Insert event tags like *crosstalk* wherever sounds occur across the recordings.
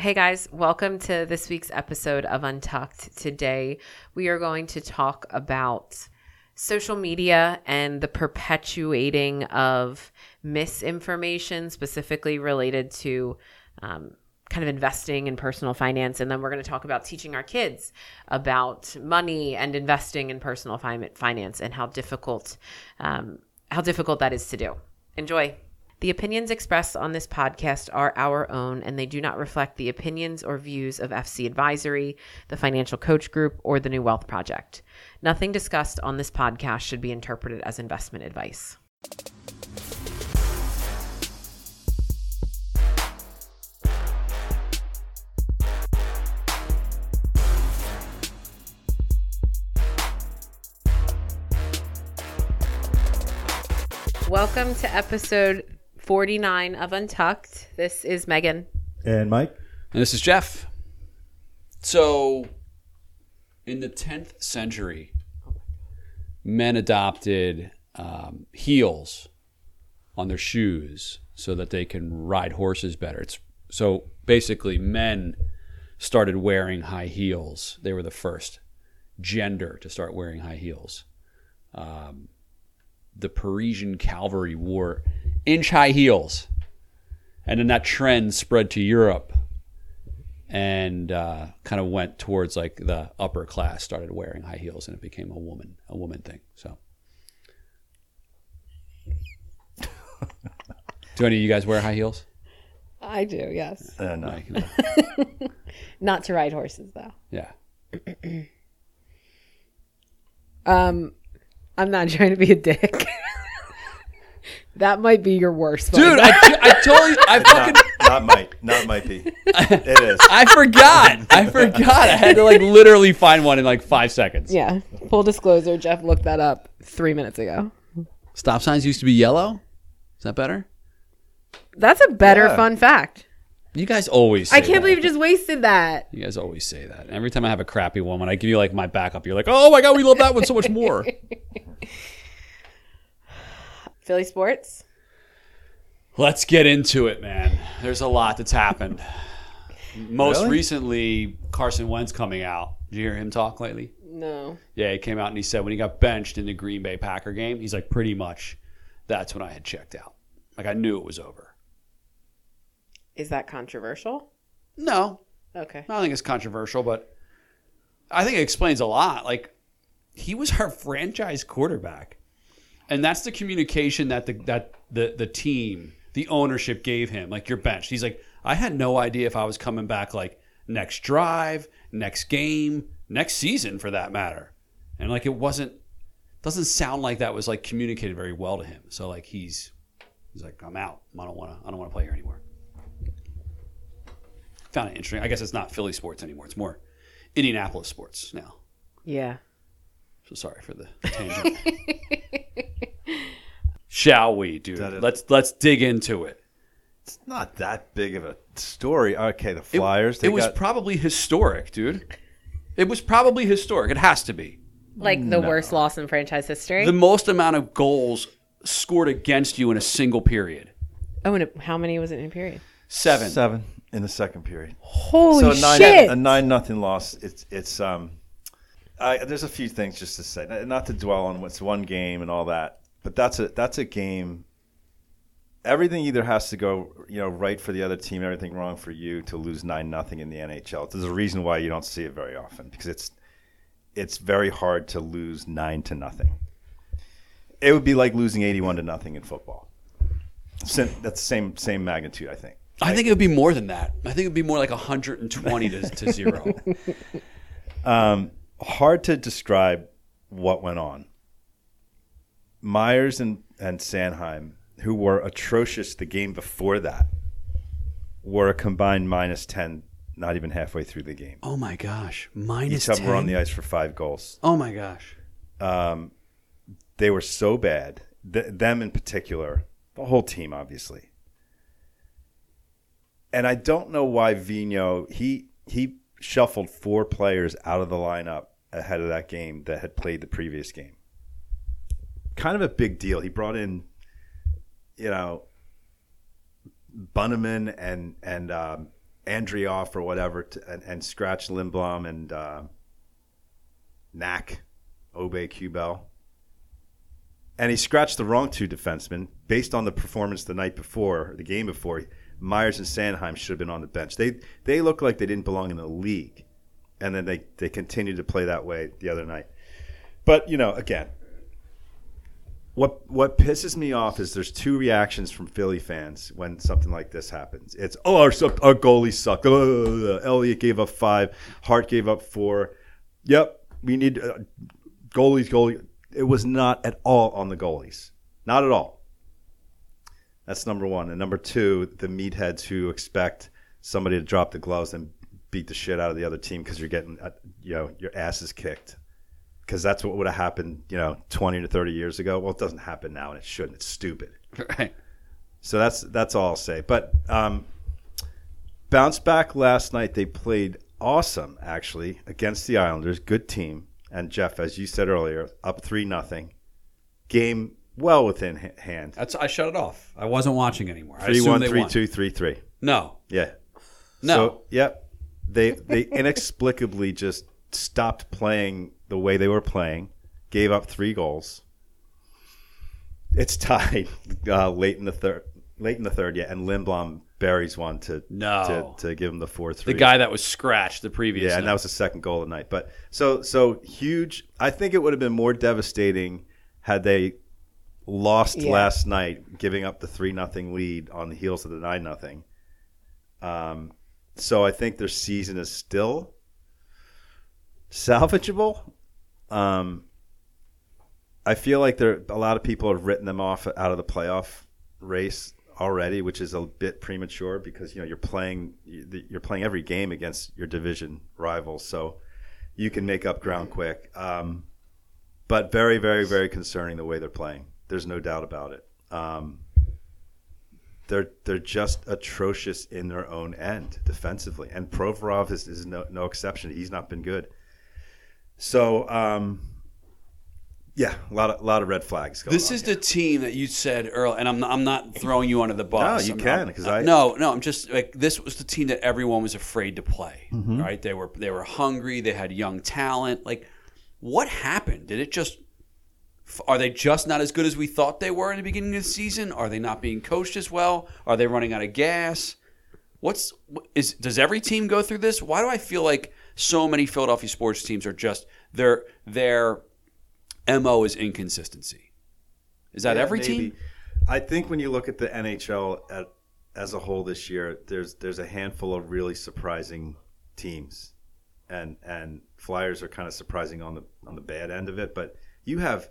Hey guys, welcome to this week's episode of Untucked. Today we are going to talk about social media and the perpetuating of misinformation, specifically related to um, kind of investing in personal finance. And then we're going to talk about teaching our kids about money and investing in personal fi- finance and how difficult, um, how difficult that is to do. Enjoy. The opinions expressed on this podcast are our own, and they do not reflect the opinions or views of FC Advisory, the Financial Coach Group, or the New Wealth Project. Nothing discussed on this podcast should be interpreted as investment advice. Welcome to episode 49 of Untucked. This is Megan. And Mike? And this is Jeff. So, in the 10th century, men adopted um, heels on their shoes so that they can ride horses better. It's, so, basically, men started wearing high heels. They were the first gender to start wearing high heels. Um, the Parisian cavalry wore inch high heels. And then that trend spread to Europe and uh, kind of went towards like the upper class started wearing high heels and it became a woman a woman thing. So *laughs* Do any of you guys wear high heels? I do, yes. Uh, no. Like, no. *laughs* Not to ride horses, though. yeah. *clears throat* Um, I'm not trying to be a dick. *laughs* that might be your worst. Dude. I, I totally I fucking Not, not might. Not might be. It is. *laughs* I forgot. I forgot. I had to like literally find one in like 5 seconds. yeah. Full disclosure, Jeff looked that up three minutes ago. Stop signs used to be yellow? Is that better? That's a better Yeah. fun fact. You guys always say I can't that. believe you just wasted that. You guys always say that. Every time I have a crappy one, when I give you like my backup, you're like, "Oh my god, we love that one so much more." *laughs* Philly sports. Let's get into it, man. There's a lot that's happened. Most Really? recently, Carson Wentz coming out. Did you hear him talk lately? No. Yeah, he came out and he said when he got benched in the Green Bay Packer game, he's like, pretty much, that's when I had checked out. Like I knew it was over. Is that controversial? No, Okay. I don't think it's controversial, but I think it explains a lot. Like he was our franchise quarterback, and that's the communication that the that the the team, the ownership gave him. Like you're benched. He's like, I had no idea if I was coming back. Like next drive, next game, next season, for that matter. And like it wasn't doesn't sound like that was like communicated very well to him. So like he's he's like, I'm out. I don't want to. I don't want to play here anymore found it interesting. I guess it's not Philly sports anymore. It's more Indianapolis sports now. Yeah. So sorry for the tangent. Shall we, dude? That is- Let's let's dig into it. It's not that big of a story. Okay, the Flyers. It, they was got, probably historic, dude. It was probably historic. It has to be Like the worst loss in franchise history. the most amount of goals scored against you in a single period. oh, and how many was it in a period? Seven. seven in the second period. Holy so a nine, shit! a nine nothing loss. It's it's um. I, there's a few things just to say, not to dwell on what's one game and all that, but that's a that's a game. Everything either has to go, you know, right for the other team, everything wrong for you to lose nine nothing in the NHL. There's a reason why you don't see it very often because it's it's very hard to lose nine to nothing. It would be like losing eighty-one to nothing in football. That's the same same magnitude, I think. I think it would be more than that. I think it would be more like 120 to, to *laughs* zero. Um, hard to describe what went on. Myers and, and Sanheim, who were atrocious the game before that, were a combined minus 10, not even halfway through the game. Oh my gosh, Each minus of them were on the ice for five goals. Oh my gosh. Um, they were so bad, th- them in particular, the whole team, obviously. And I don't know why Vino he he shuffled four players out of the lineup ahead of that game that had played the previous game. Kind of a big deal. He brought in, you know, Bunnaman and and um, Andreoff or whatever to, and, and scratch Lindblom and uh, Knack, Aube-Kubel. And he scratched the wrong two defensemen based on the performance the night before, the game before. Myers and Sanheim should have been on the bench. They they look like they didn't belong in the league, and then they they continued to play that way the other night. But you know, again, what what pisses me off is there's two reactions from Philly fans when something like this happens. It's oh our our goalies suck. Uh, Elliott gave up five. Hart gave up four. Yep, we need uh, goalies. Goalie. It was not at all on the goalies. Not at all. That's number one. And number two, the meatheads who expect somebody to drop the gloves and beat the shit out of the other team because you're getting, uh, you know, your ass is kicked. Because that's what would have happened, you know, 20 to 30 years ago. Well, it doesn't happen now, and it shouldn't. It's stupid. Right. So that's that's all I'll say. But um, bounce back last night. They played awesome, actually, against the Islanders. Good team. And Jeff, as you said earlier, up three nothing. Game well within ha- hand. That's I shut it off. I wasn't watching anymore. I Three assumed one, they three won. two, three three. No, Yeah. no. So, yep. They they *laughs* inexplicably just stopped playing the way they were playing, gave up three goals. It's tied *laughs* uh, late in the third. Late in the third, yeah, and Lindblom buries one to No. to, to give him the four three. the guy that was scratched the previous. yeah, and that night. was the second goal of the night. But so so huge. I think it would have been more devastating had they lost Yeah. last night, giving up the three nothing lead on the heels of the nine nothing. Um, so I think their season is still salvageable. Um, I feel like there a lot of people have written them off out of the playoff race already, which is a bit premature because you know you're playing you're playing every game against your division rivals, so you can make up ground quick. Um, but very, very, very concerning the way they're playing. There's no doubt about it. Um, they're they're just atrocious in their own end defensively, and Provorov is, is no, no exception. He's not been good. So, um, yeah, a lot of lot of red flags. Going This is here. the team that you said earlier, and I'm not, I'm not throwing you under the bus. No, you I'm- can, 'cause I- no no I'm just like this was the team that everyone was afraid to play. Mm-hmm. Right? They were they were hungry. They had young talent. Like, what happened? Did it just? Are they just not as good as we thought they were in the beginning of the season? Are they not being coached as well? Are they running out of gas? What's is does every team go through this? Why do I feel like so many Philadelphia sports teams are just their their mo is inconsistency? Is that Yeah, every maybe. team? I think when you look at the NHL at, as a whole this year, there's there's a handful of really surprising teams, and and Flyers are kind of surprising on the on the bad end of it. But you have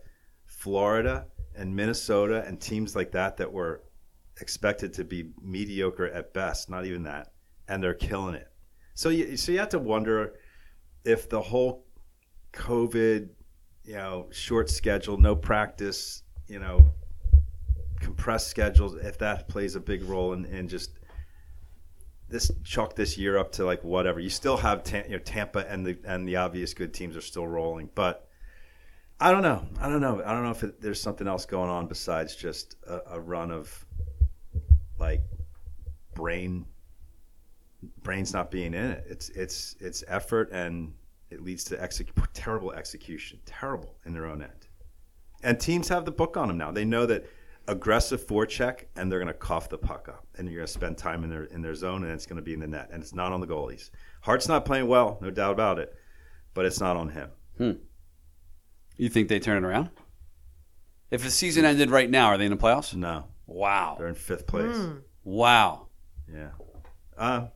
Florida and Minnesota and teams like that that were expected to be mediocre at best, not even that, and they're killing it. So you so you have to wonder if the whole COVID, you know, short schedule, no practice, you know, compressed schedules, if that plays a big role in, in just this chalk this year up to like whatever. You still have you know, Tampa and the and the obvious good teams are still rolling, but I don't know. I don't know. I don't know if it, there's something else going on besides just a, a run of like brain brains not being in it. It's it's it's effort and it leads to exec- terrible execution, terrible in their own end. And teams have the book on them now. They know that aggressive forecheck, and they're going to cough the puck up, and you're going to spend time in their in their zone, and it's going to be in the net, and it's not on the goalies. Hart's not playing well, no doubt about it, but it's not on him. Hmm. You think they turn it around? If the season ended right now, are they in the playoffs? No, Wow. they're in fifth place. Wow. Yeah. Uh,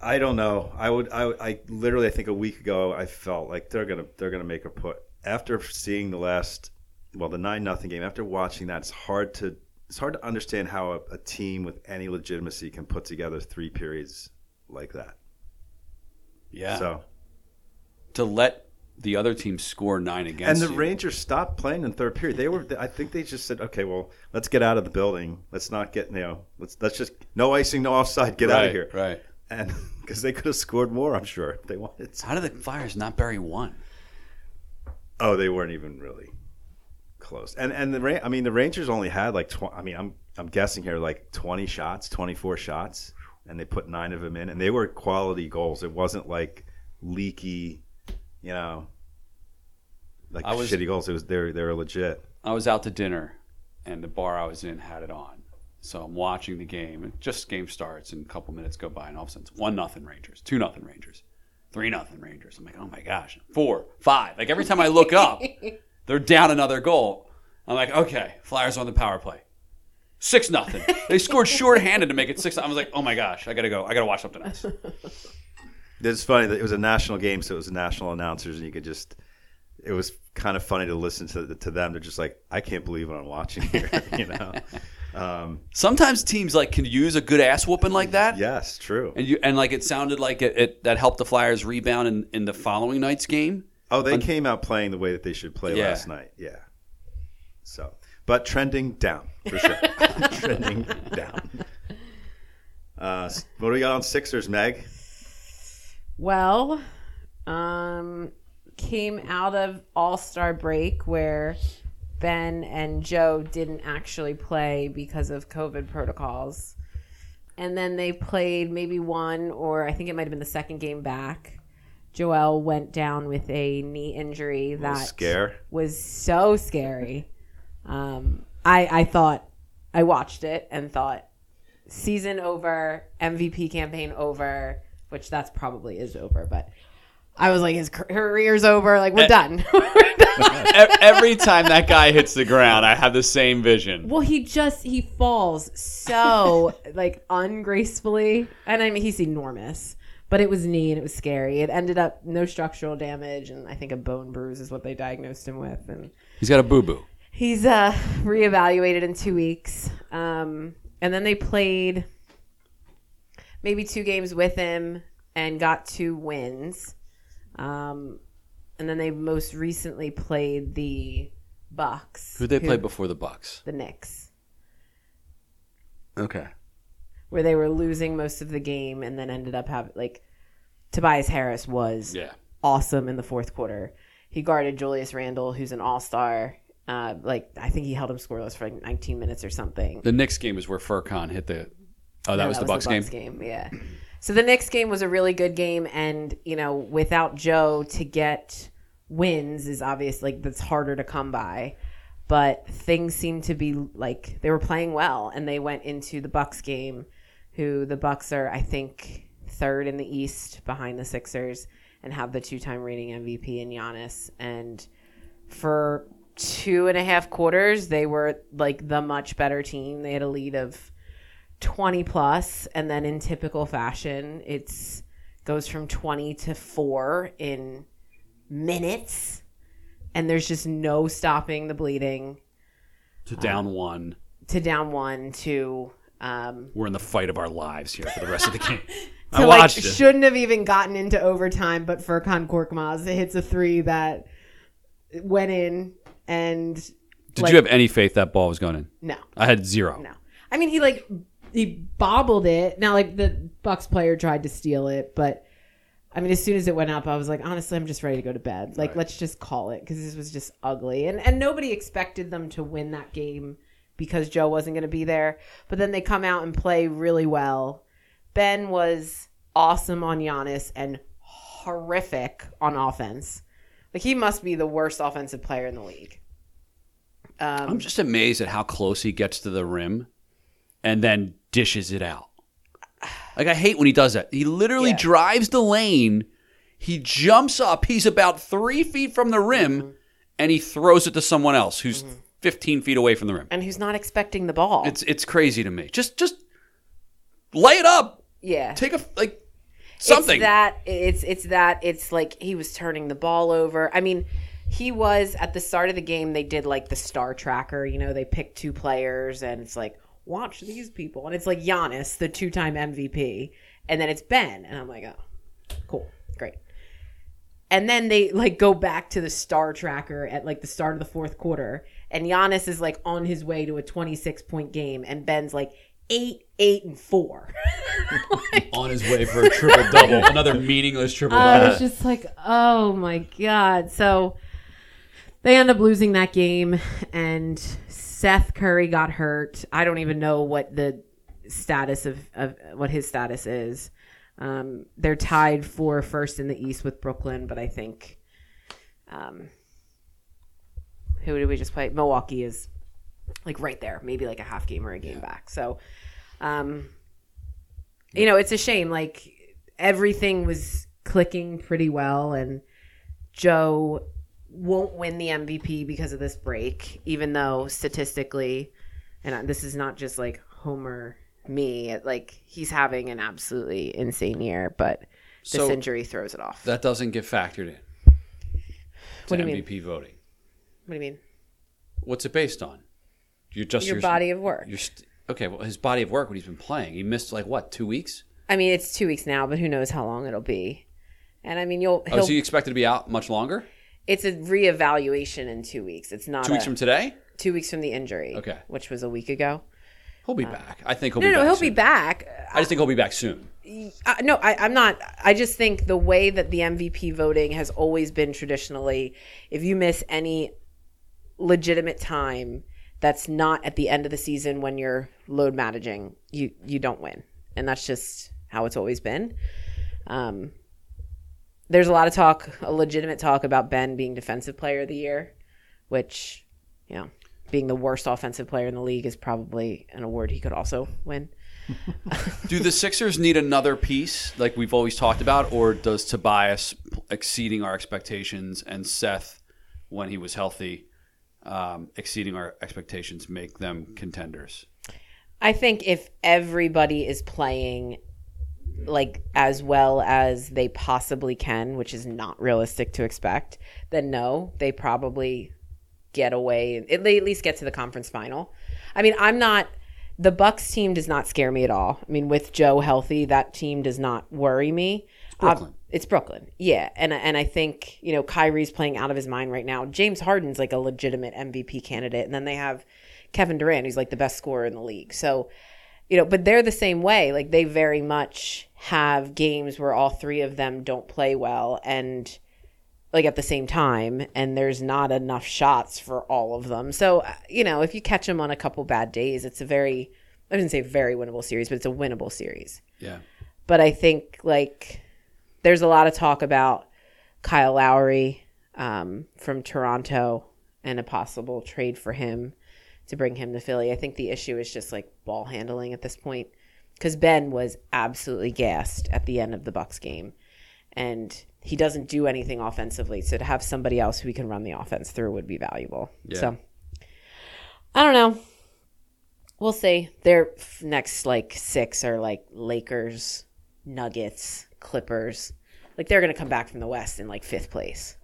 I don't know. I would. I, I literally. I think a week ago, I felt like they're gonna. They're gonna make a put. After seeing the last, well, the nine nothing game. After watching that, it's hard to. It's hard to understand how a, a team with any legitimacy can put together three periods like that. Yeah. So to let the other team score nine against. and the you. Rangers stopped playing in third period. They were. I think they just said, "Okay, well, let's get out of the building. Let's not get you know. Let's let's just no icing, no offside. Get out of here." Right. And *laughs* because they could have scored more, I'm sure if they wanted. to. How did the Flyers not bury one? Oh, they weren't even really close. And and the I mean the Rangers only had like tw- I mean I'm I'm guessing here like 20 shots, 24 shots. and they put nine of them in, and they were quality goals. It wasn't like leaky, you know, like I was- shitty goals. It was they were, they were legit. I was out to dinner, and the bar I was in had it on. So I'm watching the game, and just game starts, and a couple minutes go by, and all of a sudden it's one nothing Rangers, two nothing Rangers, three nothing Rangers. I'm like, oh my gosh, four, five. Like every time I look up, *laughs* they're down another goal. I'm like, okay, Flyers on the power play, six nothing. They scored *laughs* shorthanded to make it six. I was like, oh my gosh, I gotta go. I gotta watch something else. *laughs* It's funny that it was a national game, so it was national announcers, and you could just. It was kind of funny to listen to to them. They're just like, I can't believe what I'm watching here. *laughs* you know. Um, Sometimes teams like can use a good ass whooping like that. yes, true. And you and like it sounded like it, it that helped the Flyers rebound in, in the following night's game. Oh, they came out playing the way that they should play Yeah. last night. Yeah. So, but trending down for sure. *laughs* *laughs* trending down. Uh, what do we got on Sixers, Meg? Well, um, came out of All Star break where Ben and Joe didn't actually play because of COVID protocols. And then they played maybe one, or I think it might have been the second game back. Joel went down with a knee injury that scare. was so scary. Um, I I thought I watched it and thought season over, MVP campaign over, which that's probably is over, but I was like his career's over, like we're done. *laughs* We're done. E- Every time that guy hits the ground, I have the same vision. well, he just he falls so like ungracefully, and I mean he's enormous. But it was knee and it was scary. It ended up no structural damage, and I think a bone bruise is what they diagnosed him with. And He's got a boo boo. He's uh, reevaluated in two weeks. Um, and then they played maybe two games with him and got two wins. Um, and then they most recently played the Bucks. Who they played before the Bucks? The Knicks, Okay. where they were losing most of the game and then ended up having like Tobias Harris was Yeah. awesome in the fourth quarter. He guarded Julius Randle, who's an all star. Uh, like I think he held him scoreless for like 19 minutes or something. The Knicks game is where Furkan hit the. Oh, that No, was the Bucks game. game. Yeah. So the next game was a really good game, and you know, without Joe to get wins is obvious. Like that's harder to come by. But things seemed to be like they were playing well, and they went into the Bucks game, who the Bucks are, I think, third in the East behind the Sixers, and have the two-time reigning MVP in Giannis. And for two and a half quarters, they were like the much better team. They had a lead of 20 plus and then in typical fashion it's goes from 20 to 4 in minutes and there's just no stopping the bleeding To down one. to down 1 to um We're in the fight of our lives here for the rest of the *laughs* game. I like watched it. shouldn't have even gotten into overtime but Furkan Korkmaz hits a 3 that went in and Did like- you have any faith that ball was going in? no I had zero. No. I mean, he like he bobbled it. Now, like the Bucks player tried to steal it, but I mean, as soon as it went up, I was like, honestly, I'm just ready to go to bed. Like, let's just call it because this was just ugly, and and nobody expected them to win that game because Joe wasn't going to be there. But then they come out and play really well. Ben was awesome on Giannis and horrific on offense. Like he must be the worst offensive player in the league. Um, I'm just amazed at how close he gets to the rim and then dishes it out. Like I hate when he does that. He literally Yeah. drives the lane, he jumps up, he's about three feet from the rim, Mm-hmm. and he throws it to someone else who's 15 feet away from the rim. and who's not expecting the ball? It's it's crazy to me. Just just lay it up. yeah. Take a like something. It's that it's it's that it's like he was turning the ball over. I mean, he was at the start of the game. They did like the star tracker. You know, they picked two players, and it's like watch these people, and it's like Giannis, the two-time MVP, and then it's Ben, and I'm like, oh, cool, great. And then they like go back to the star tracker at like the start of the fourth quarter, and Giannis is like on his way to a 26 point game, and Ben's like eight, eight, and four. *laughs* Like, on his way for a triple double. Another meaningless triple I double. was just like, oh my god. So they end up losing that game, and Seth Curry got hurt. I don't even know what the status of, of what his status is. Um, they're tied for first in the East with Brooklyn, but I think um, who did we just play? Milwaukee is like right there, maybe like a half game or a game back. So, um, you know, it's a shame. Like everything was clicking pretty well, and Joe won't win the MVP because of this break, even though statistically, and this is not just like Homer me, like he's having an absolutely insane year, but this So- injury throws it off. That doesn't get factored in. What to do you mean? MVP voting. what do you mean? What's it based on? You're just Your body of work. St- okay. Well, his body of work when he's been playing, he missed like what two weeks. I mean, it's two weeks now, but who knows how long it'll be. And I mean, you'll. Oh, He'll, so you expected to be out much longer? It's a reevaluation in two weeks. It's not Two weeks a- from today, two weeks from the injury. Okay. which was a week ago. he'll be back. I think he'll No, be no, back. he'll soon. be back. I just think he'll be back soon. Uh, no, I, I'm not. I just think the way that the MVP voting has always been traditionally, if you miss any legitimate time that's not at the end of the season when you're load managing, you you don't win, and that's just how it's always been. Um, there's a lot of talk, a legitimate talk about Ben being Defensive Player of the Year, which, you know, being the worst offensive player in the league is probably an award he could also win. Do the Sixers need another piece like we've always talked about, or does Tobias exceeding our expectations and Seth, when he was healthy, um, exceeding our expectations make them contenders? I think if everybody is playing like as well as they possibly can, which is not realistic to expect, then no, they probably get away. They at least get to the conference final. I mean, I'm not. The Bucks team does not scare me at all. I mean, with Joe healthy, that team does not worry me. It's Brooklyn. it's Brooklyn, yeah, and and I think you know Kyrie's playing out of his mind right now. James Harden's like a legitimate MVP candidate, and then they have Kevin Durant, who's like the best scorer in the league. So you know, but they're the same way. Like they very much have games where all three of them don't play well and like at the same time and there's not enough shots for all of them. So, uh, you know, if you catch them on a couple bad days, it's a very I didn't say very winnable series, but it's a winnable series. Yeah. But I think like there's a lot of talk about Kyle Lowry um, from Toronto and a possible trade for him to bring him to Philly. I think the issue is just like ball handling at this point because Ben was absolutely gassed at the end of the Bucks game, and he doesn't do anything offensively. So to have somebody else who he can run the offense through would be valuable. Yeah. So I don't know. We'll see. Their next like six are like Lakers, Nuggets, Clippers. Like they're gonna come back from the West in like fifth place.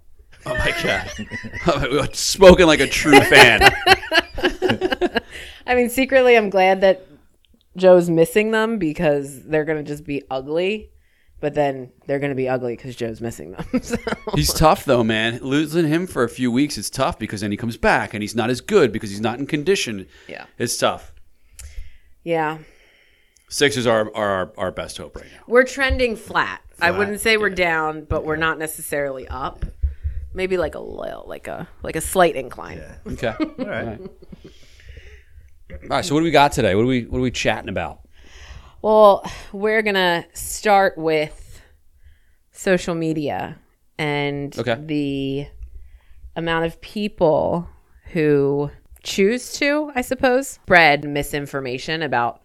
Oh my god. *laughs* Spoken like a true fan. *laughs* I mean, secretly, I'm glad that Joe's missing them because they're gonna just be ugly. But then they're gonna be ugly because Joe's missing them. *laughs* So. He's tough though, man. Losing him for a few weeks is tough because then he comes back and he's not as good because he's not in condition. Yeah. It's tough. Yeah, Sixers are, are our, our best hope right now. we're trending flat. I wouldn't say we're down, but we're not necessarily up. Maybe like a little, like a like a slight incline. Yeah. Okay. *laughs* All right. All right. All right, so what do we got today? What are we what are we chatting about? Well, we're gonna start with social media and Okay. the amount of people who choose to, I suppose, spread misinformation about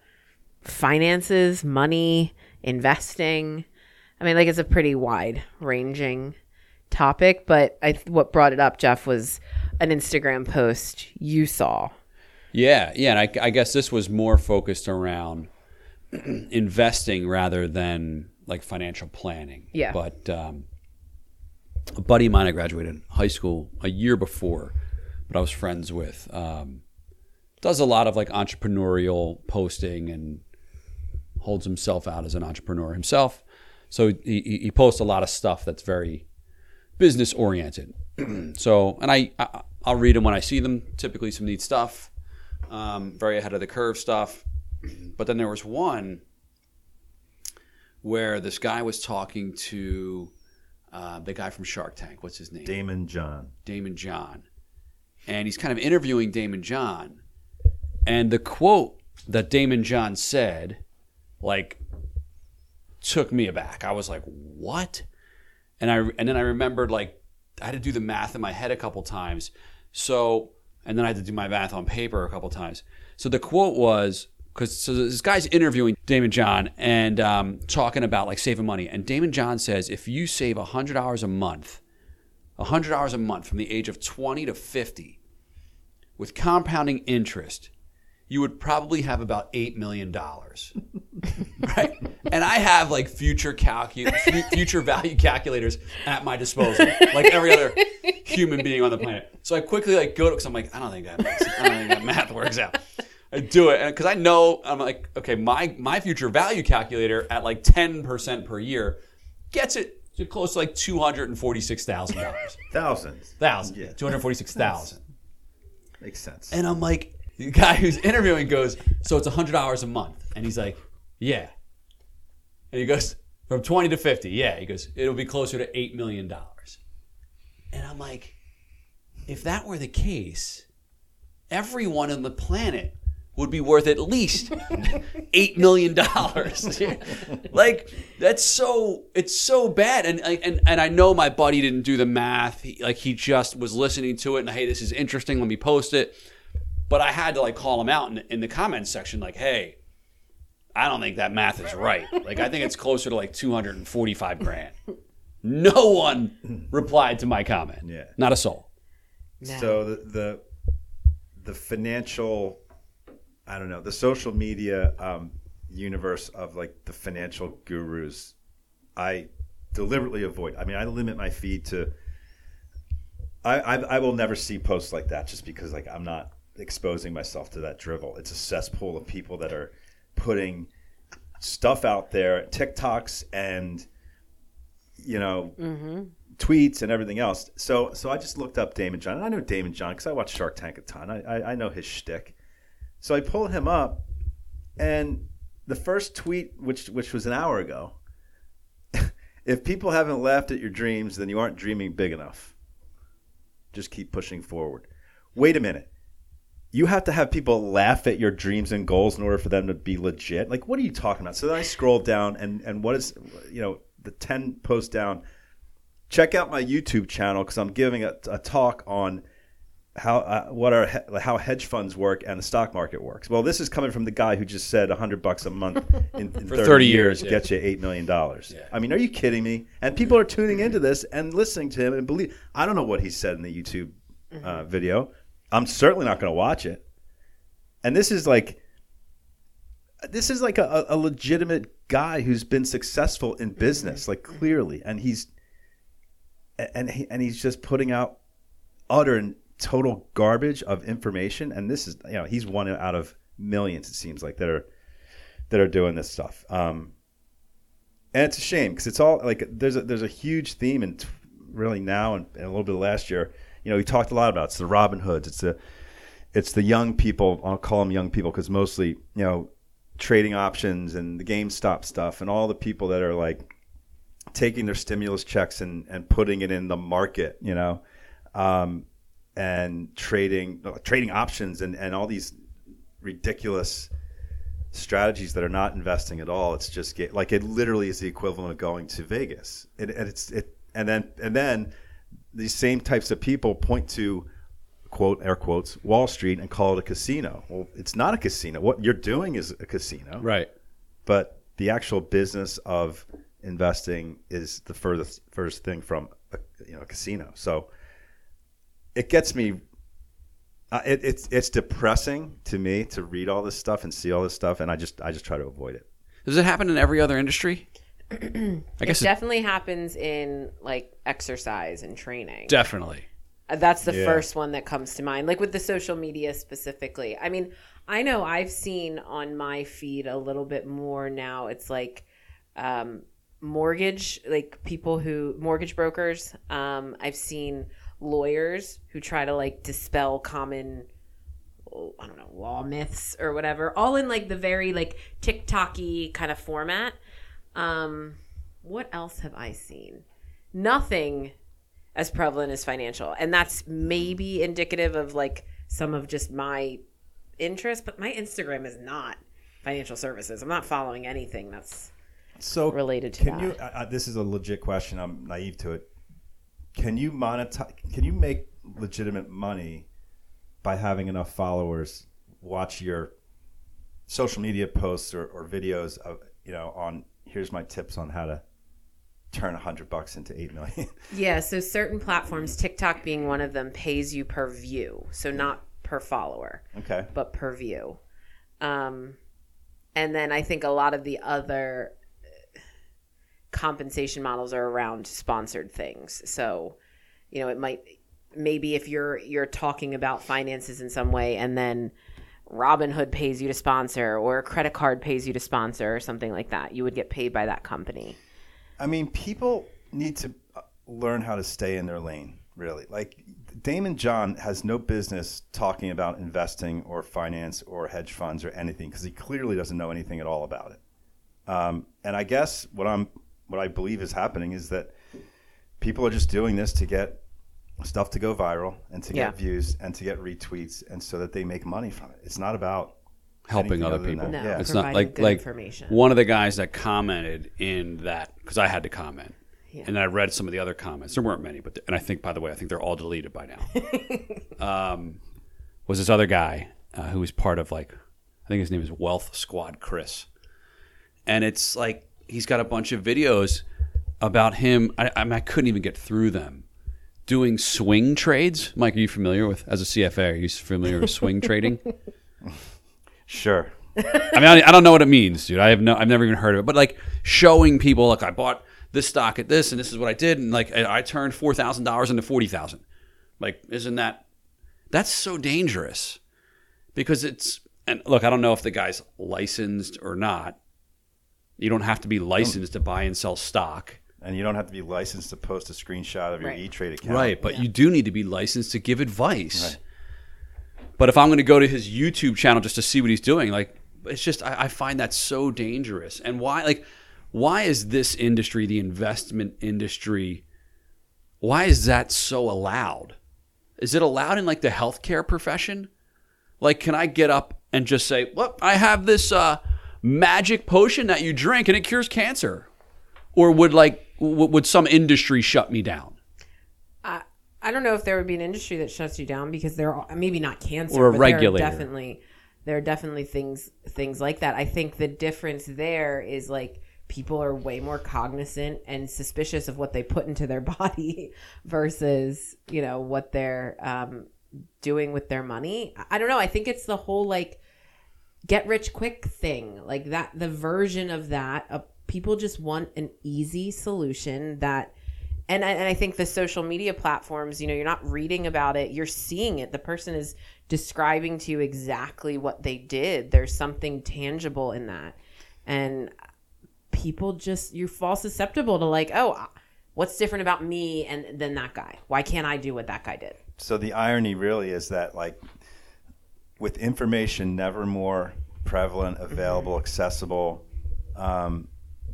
finances, money, investing. I mean, like it's a pretty wide ranging topic, but I what brought it up, Jeff, was an Instagram post you saw. Yeah, yeah, and I, I guess this was more focused around *clears throat* investing rather than like financial planning. Yeah. But um, a buddy of mine I graduated high school a year before, but I was friends with, um, does a lot of like entrepreneurial posting and holds himself out as an entrepreneur himself. So he, he posts a lot of stuff that's very business oriented. *clears throat* so, and I, I I'll read them when I see them. Typically, some neat stuff, um, very ahead of the curve stuff. But then there was one where this guy was talking to uh, the guy from Shark Tank. What's his name? Daymond John. Daymond John. And he's kind of interviewing Daymond John. And the quote that Daymond John said, like, took me aback. I was like, "What?" And I and then I remembered like I had to do the math in my head a couple times. So and then I had to do my math on paper a couple times. So the quote was because so this guy's interviewing Daymond John and um, talking about like saving money, and Daymond John says if you save hundred hours a month, hundred hours a month from the age of twenty to fifty, with compounding interest, you would probably have about eight million dollars, *laughs* right? And I have like future calcu- future value calculators at my disposal, like every other human being on the planet. So I quickly like go to because I'm like, I don't think that makes, I don't think that math works out. I do it because I know I'm like, okay, my my future value calculator at like ten percent per year gets it to close to like two hundred and forty six thousand dollars. Thousands. Thousand. Yeah. Two hundred forty six thousand. Makes sense. And I'm like, the guy who's interviewing goes, so it's hundred hours a month, and he's like, yeah. And he goes from twenty to fifty, yeah. He goes, it'll be closer to eight million dollars. And I'm like, if that were the case, everyone on the planet would be worth at least *laughs* eight million dollars. *laughs* like that's so it's so bad. And and and I know my buddy didn't do the math. He, like he just was listening to it and hey, this is interesting. Let me post it. But I had to like call him out in, in the comments section, like, hey, I don't think that math is right. Like I think it's closer to like two hundred and forty five grand. No one replied to my comment. Yeah. Not a soul. No. So the, the the financial, I don't know, the social media um, universe of like the financial gurus, I deliberately avoid. I mean, I limit my feed to. I, I I will never see posts like that just because like I'm not exposing myself to that drivel. It's a cesspool of people that are putting stuff out there, TikToks and you know mm-hmm. tweets and everything else. So so I just looked up Daymond John. And I know Daymond John because I watch Shark Tank a ton. I, I I know his shtick. So I pulled him up, and the first tweet, which which was an hour ago, *laughs* if people haven't laughed at your dreams, then you aren't dreaming big enough. Just keep pushing forward. Wait a minute. You have to have people laugh at your dreams and goals in order for them to be legit. Like, what are you talking about? So then I scroll down, and and what is, you know, the ten posts down check out my YouTube channel because I'm giving a, a talk on how uh, what are how hedge funds work and the stock market works. Well, this is coming from the guy who just said 100 bucks a month in, *laughs* in 30, 30 years years, yeah. gets you eight million dollars. I mean, are you kidding me? And people are tuning into this and listening to him and believe. I don't know what he said in the YouTube uh, video. I'm certainly not going to watch it. And this is like this is like a, a legitimate guy who's been successful in business, like clearly, and he's and he, and he's just putting out utter and total garbage of information. And this is you know he's one out of millions it seems like that are that are doing this stuff. Um, and it's a shame because it's all like there's a there's a huge theme and really now and, and a little bit last year. You know, we talked a lot about it's the Robinhoods. It's the it's the young people. I'll call them young people because mostly you know trading options and the GameStop stuff and all the people that are like taking their stimulus checks and, and putting it in the market, you know, um, and trading trading options and, and all these ridiculous strategies that are not investing at all. It's just like it literally is the equivalent of going to Vegas. And it's it and then and then these same types of people point to quote air quotes Wall Street and call it a casino. Well, it's not a casino. What you're doing is a casino Right. but the actual business of investing is the furthest furthest thing from a, you know a casino. So it gets me. Uh, it, it's it's depressing to me to read all this stuff and see all this stuff, and I just I just try to avoid it. Does it happen in every other industry? I it guess it, definitely happens in like exercise and training. definitely. Uh, That's the Yeah. first one that comes to mind, like with the social media specifically. I mean, I know I've seen on my feed a little bit more now. It's like um, mortgage, like people who, mortgage brokers. Um, I've seen lawyers who try to like dispel common I don't know, law myths or whatever, all in like the very like TikToky kind of format. Um, what else have I seen? Nothing as prevalent as financial, and that's maybe indicative of like some of just my interest, but my Instagram is not financial services. I'm not following anything that's So related to can that. you? Uh, uh, this is a legit question. I'm naive to it. Can you monetize? Can you make legitimate money by having enough followers watch your social media posts or, or videos of you know on here's my tips on how to turn a hundred bucks into eight million. *laughs* Yeah, so certain platforms, TikTok being one of them, pays you per view. So not per follower, okay. but per view. Um, and then I think a lot of the other compensation models are around sponsored things. So, you know, it might maybe if you're you're talking about finances in some way and then Robinhood pays you to sponsor or a credit card pays you to sponsor or something like that, you would get paid by that company. I mean, people need to uh, learn how to stay in their lane, really. Like, Daymond John has no business talking about investing or finance or hedge funds or anything because he clearly doesn't know anything at all about it. Um, and I guess what I'm, what I believe is happening is that people are just doing this to get stuff to go viral and to Yeah. get views and to get retweets and so that they make money from it. It's not about helping other other people. No, Yeah. It's not like like information. one of the guys that commented in that because I had to comment, Yeah. and I read some of the other comments. There weren't many, but and I think by the way, I think they're all deleted by now. *laughs* um, was this other guy uh, who was part of like I think his name is Wealth Squad Chris, and it's like he's got a bunch of videos about him. I, I, mean, I couldn't even get through them. Doing swing trades, Mike. Are you familiar with as a CFA? Are you familiar with swing *laughs* trading? sure. I mean, I, I don't know what it means, dude. I have no, I've never even heard of it. But like showing people, like I bought this stock at this, and this is what I did, and like I I turned four thousand dollars into forty thousand. Like, isn't that that's so dangerous? Because it's and look, I don't know if the guy's licensed or not. You don't have to be licensed to buy and sell stock, And you don't have to be licensed to post a screenshot of your Right. E Trade account. right? But you do need to be licensed to give advice. Right. But if I'm going to go to his YouTube channel just to see what he's doing, like it's just I, I find that so dangerous. And why, like, why is this industry, the investment industry, why is that so allowed? Is it allowed in like the healthcare profession? Like, can I get up and just say, "Well, I have this uh, magic potion that you drink and it cures cancer," or would like w- would some industry shut me down? I, I don't know if there would be an industry that shuts you down because there are maybe not cancer Or a but regulator. There are definitely there are definitely things things like that. I think the difference there is like people are way more cognizant and suspicious of what they put into their *laughs* body versus you know what they're um, doing with their money. I- I don't know. I think it's the whole like get rich quick thing like that the version of that uh, people just want an easy solution that and I, and I think the social media platforms you know you're not reading about it you're seeing it. The person is describing to you exactly what they did. There's something tangible in that. And people just you fall susceptible to like oh what's different about me and than that guy? Why can't i do what that guy did? So the irony really is that like with information never more prevalent, available, accessible, um,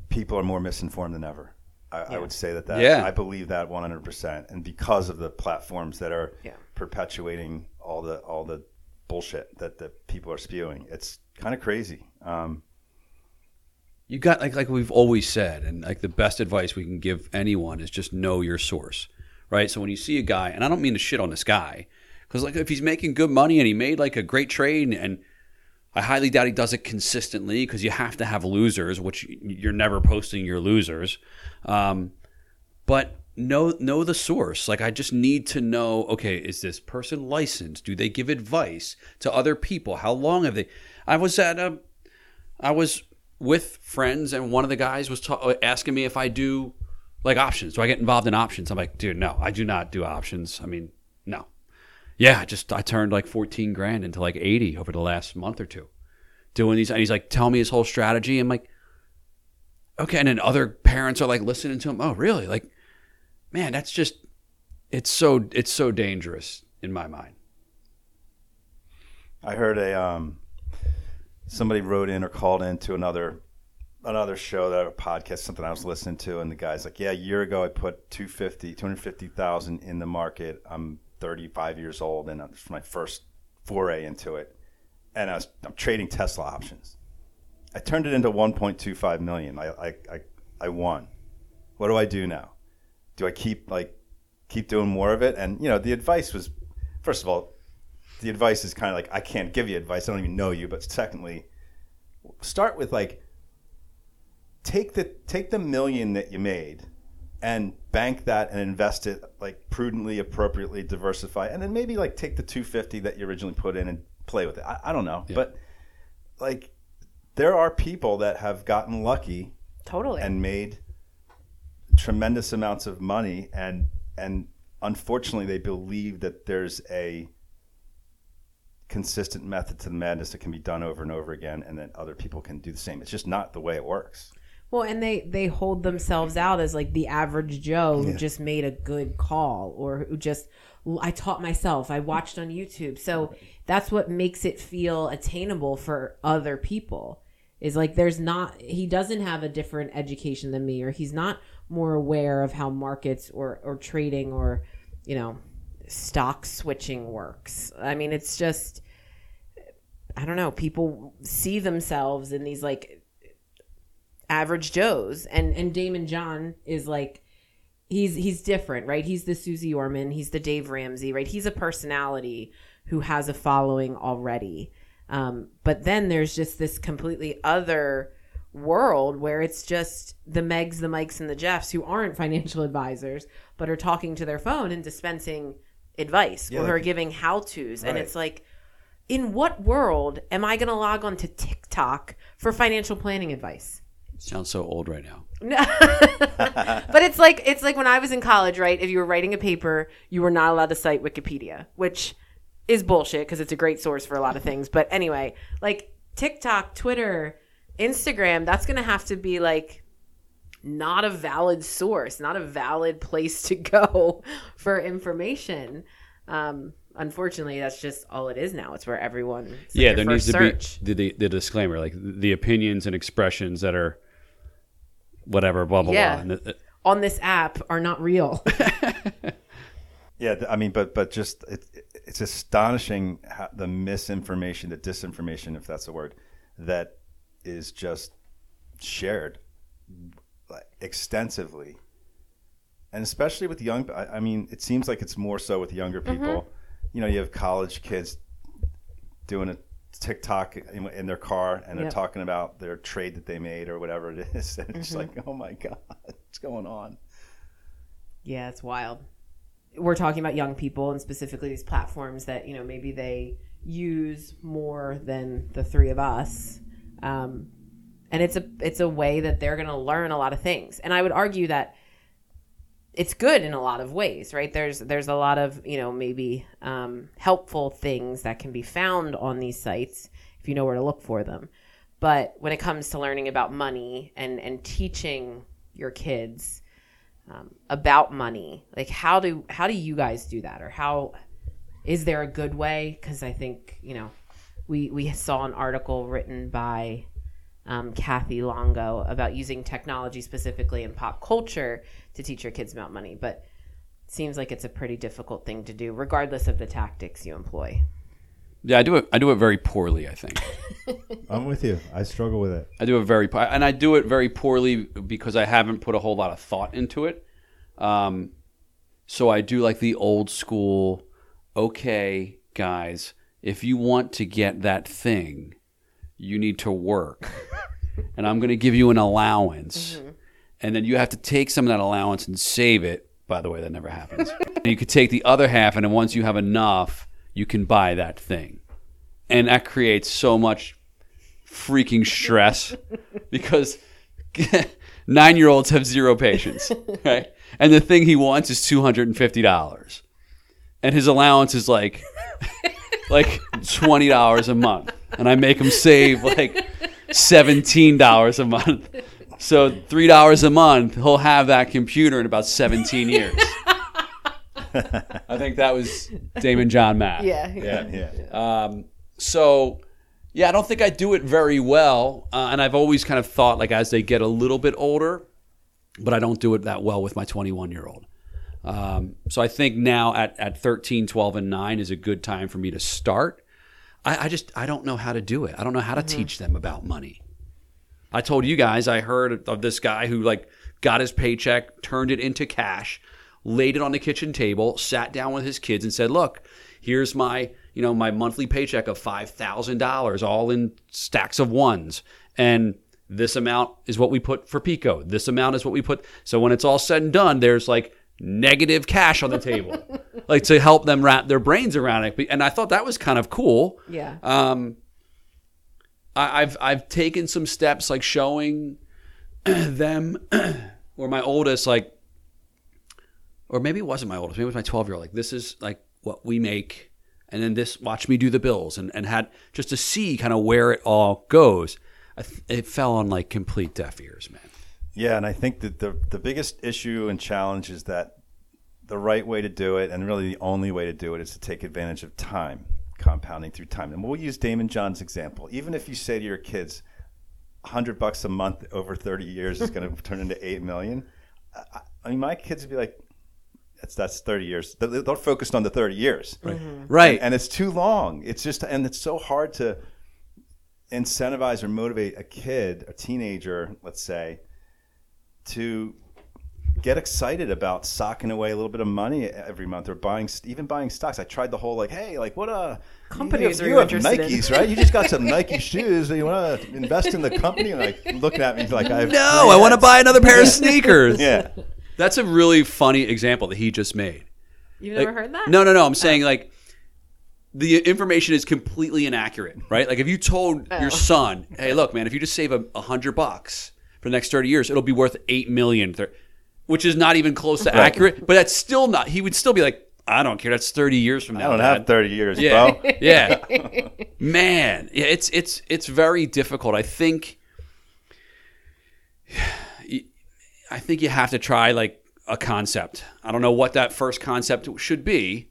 people are more misinformed than ever. I, I would say that that Yeah. I believe that 100%. And because of the platforms that are Yeah. perpetuating all the all the bullshit that the people are spewing, it's kind of crazy. Um, You got like like we've always said, and like the best advice we can give anyone is just know your source, right? So when you see a guy, and I don't mean to shit on this guy, because like if he's making good money and he made like a great trade, and I highly doubt he does it consistently because you have to have losers, which you're never posting your losers. Um, but know know the source. Like I just need to know. Okay, is this person licensed? Do they give advice to other people? How long have they? I was at a I was with friends, and one of the guys was ta- asking me if I do like options. Do I get involved in options? I'm like, dude, no, I do not do options. I mean, no. Yeah, I just I turned like 14 grand into like 80 over the last month or two doing these. And he's like, tell me his whole strategy. I'm like, okay. And then other parents are like listening to him. Oh, really? Like, man, that's just it's so it's so dangerous in my mind. I heard a um, somebody wrote in or called into another another show that a podcast something I was listening to, and the guy's like, "Yeah, a year ago I put 250, 250,000 in the market. I'm 35 years old, and it's my first foray into it." and I was I'm trading Tesla options. I turned it into 1.25 million. I, I, I, I won. What do I do now? Do I keep like keep doing more of it? And you know, the advice was, first of all, the advice is kind of like I can't give you advice. I don't even know you. But secondly, start with like take the take the million that you made and bank that and invest it like prudently, appropriately, diversify, and then maybe like take the 250 that you originally put in and play with it. I, I don't know, Yeah. but like there are people that have gotten lucky Totally. and made tremendous amounts of money and and unfortunately they believe that there's a consistent method to the madness that can be done over and over again and then other people can do the same it's just not the way it works Well, and they they hold themselves out as like the average Joe who just made a good call or who just I taught myself, I watched on YouTube. So that's what makes it feel attainable for other people. Is like there's not he doesn't have a different education than me or he's not more aware of how markets or or trading or you know stock switching works. I mean, it's just I don't know, people see themselves in these like average joes. And and Daymond John is like he's he's different right? He's the susie orman. He's the dave ramsey right? He's a personality who has a following already. Um, but then there's just this completely other world where it's just the megs the mikes and the jeffs who aren't *laughs* financial advisors but are talking to their phone and dispensing advice Yeah, or are giving how-to's. And it's like in what world am i going to log on to tiktok for financial planning advice Sounds so old right now. no. *laughs* but it's like it's like when I was in college, right? If you were writing a paper, you were not allowed to cite Wikipedia, which is bullshit because it's a great source for a lot of things. But anyway, like TikTok, Twitter, Instagram, that's going to have to be like not a valid source, not a valid place to go *laughs* for information. Um, unfortunately, that's just all it is now. It's where everyone it's yeah, there needs to search. be the, the, the disclaimer, like the opinions and expressions that are whatever, blah blah Yeah. blah. And the- on this app are not real. *laughs* yeah i mean but but just it, it's astonishing how the misinformation the disinformation if that's a word that is just shared extensively and especially with young I, I mean it seems like it's more so with younger mm-hmm. people you know you have college kids doing a tiktok in, in their car and they're Yep. talking about their trade that they made or whatever it is *laughs* and it's just like oh my god what's going on Yeah, it's wild. We're talking about young people and specifically these platforms that, you know, maybe they use more than the three of us. Um, and it's a it's a way that they're going to learn a lot of things. And I would argue that it's good in a lot of ways, right? There's there's a lot of, you know, maybe um, helpful things that can be found on these sites if you know where to look for them. But when it comes to learning about money and and teaching your kids um, about money like how do how do you guys do that or how is there a good way because i think you know we we saw an article written by um, kathy longo about using technology specifically in pop culture to teach your kids about money but it seems like it's a pretty difficult thing to do regardless of the tactics you employ yeah, I do it. I do it very poorly. I think *laughs* I'm with you. I struggle with it. I do it very, po- and I do it very poorly because I haven't put a whole lot of thought into it. Um, so I do like the old school. Okay, guys, if you want to get that thing, you need to work, *laughs* and I'm going to give you an allowance, and then you have to take some of that allowance and save it. By the way, that never happens. *laughs* you could take the other half, and then once you have enough, you can buy that thing, and that creates so much freaking stress *laughs* because *laughs* nine year olds have zero patience, right? And the thing he wants is two hundred and his allowance is like like twenty dollars a month, and I make him save like seventeen dollars a month. So three dollars a month, he'll have that computer in about seventeen years. *laughs* I think that was Daymond John Matt. yeah yeah yeah Um, so, yeah, I don't think I do it very well. Uh, and I've always kind of thought, like, as they get a little bit older, but I don't do it that well with my 21 year old. Um, so I think now at, at 13, 12, and 9 is a good time for me to start. I, I just I don't know how to do it. I don't know how to teach them about money. I told you guys I heard of this guy who like got his paycheck, turned it into cash, laid it on the kitchen table, sat down with his kids and said, "Look, here's my, you know, my monthly paycheck of $5,000 all in stacks of ones." And this amount is what we put for Pico. This amount is what we put. So when it's all said and done, there's like negative cash on the table, *laughs* like to help them wrap their brains around it. And I thought that was kind of cool. Yeah. Um, I, I've I've taken some steps like showing *clears throat* them *clears throat* or my oldest like, or maybe it wasn't my oldest, maybe it was my twelve year old. Like this is like what we make, and then this watch me do the bills, and and had just to see kind of where it all goes. Th- it fell on like complete deaf ears, man. Yeah, and I think that the the biggest issue and challenge is that the right way to do it, and really the only way to do it, is to take advantage of time, compounding through time. And we'll use Daymond John's example. Even if you say to your kids, hundred bucks a month over thirty years is going to turn into eight million. I, I mean, my kids would be like, "That's that's thirty years." They're, they're focused on the thirty years, right? Mm-hmm. Right. And, and it's too long. It's just, and it's so hard to incentivize or motivate a kid, a teenager, let's say, to get excited about socking away a little bit of money every month or buying even buying stocks. I tried the whole like, hey, like what uh, a Companies you, are you you have interested in? Nikes, right? You just got some *laughs* Nike shoes. You want to invest in the company? Like looking at me like I have no, I want to buy another pair of *laughs* sneakers. Yeah, That's a really funny example that he just made. You've Like- never heard that? No, no, no. I'm oh. saying like the information is completely inaccurate, right? Like if you told Oh. your son, "Hey, look, man, if you just save a, a hundred bucks for the next thirty years, it'll be worth eight million, thir-" which is not even close to accurate. But that's still not. He would still be like, "I don't care. That's thirty years from now. I now." don't Dad." have thirty years, Yeah, bro. *laughs* yeah, man. Yeah, it's it's it's very difficult. I think. *sighs* I think you have to try like a concept. I don't know what that first concept should be.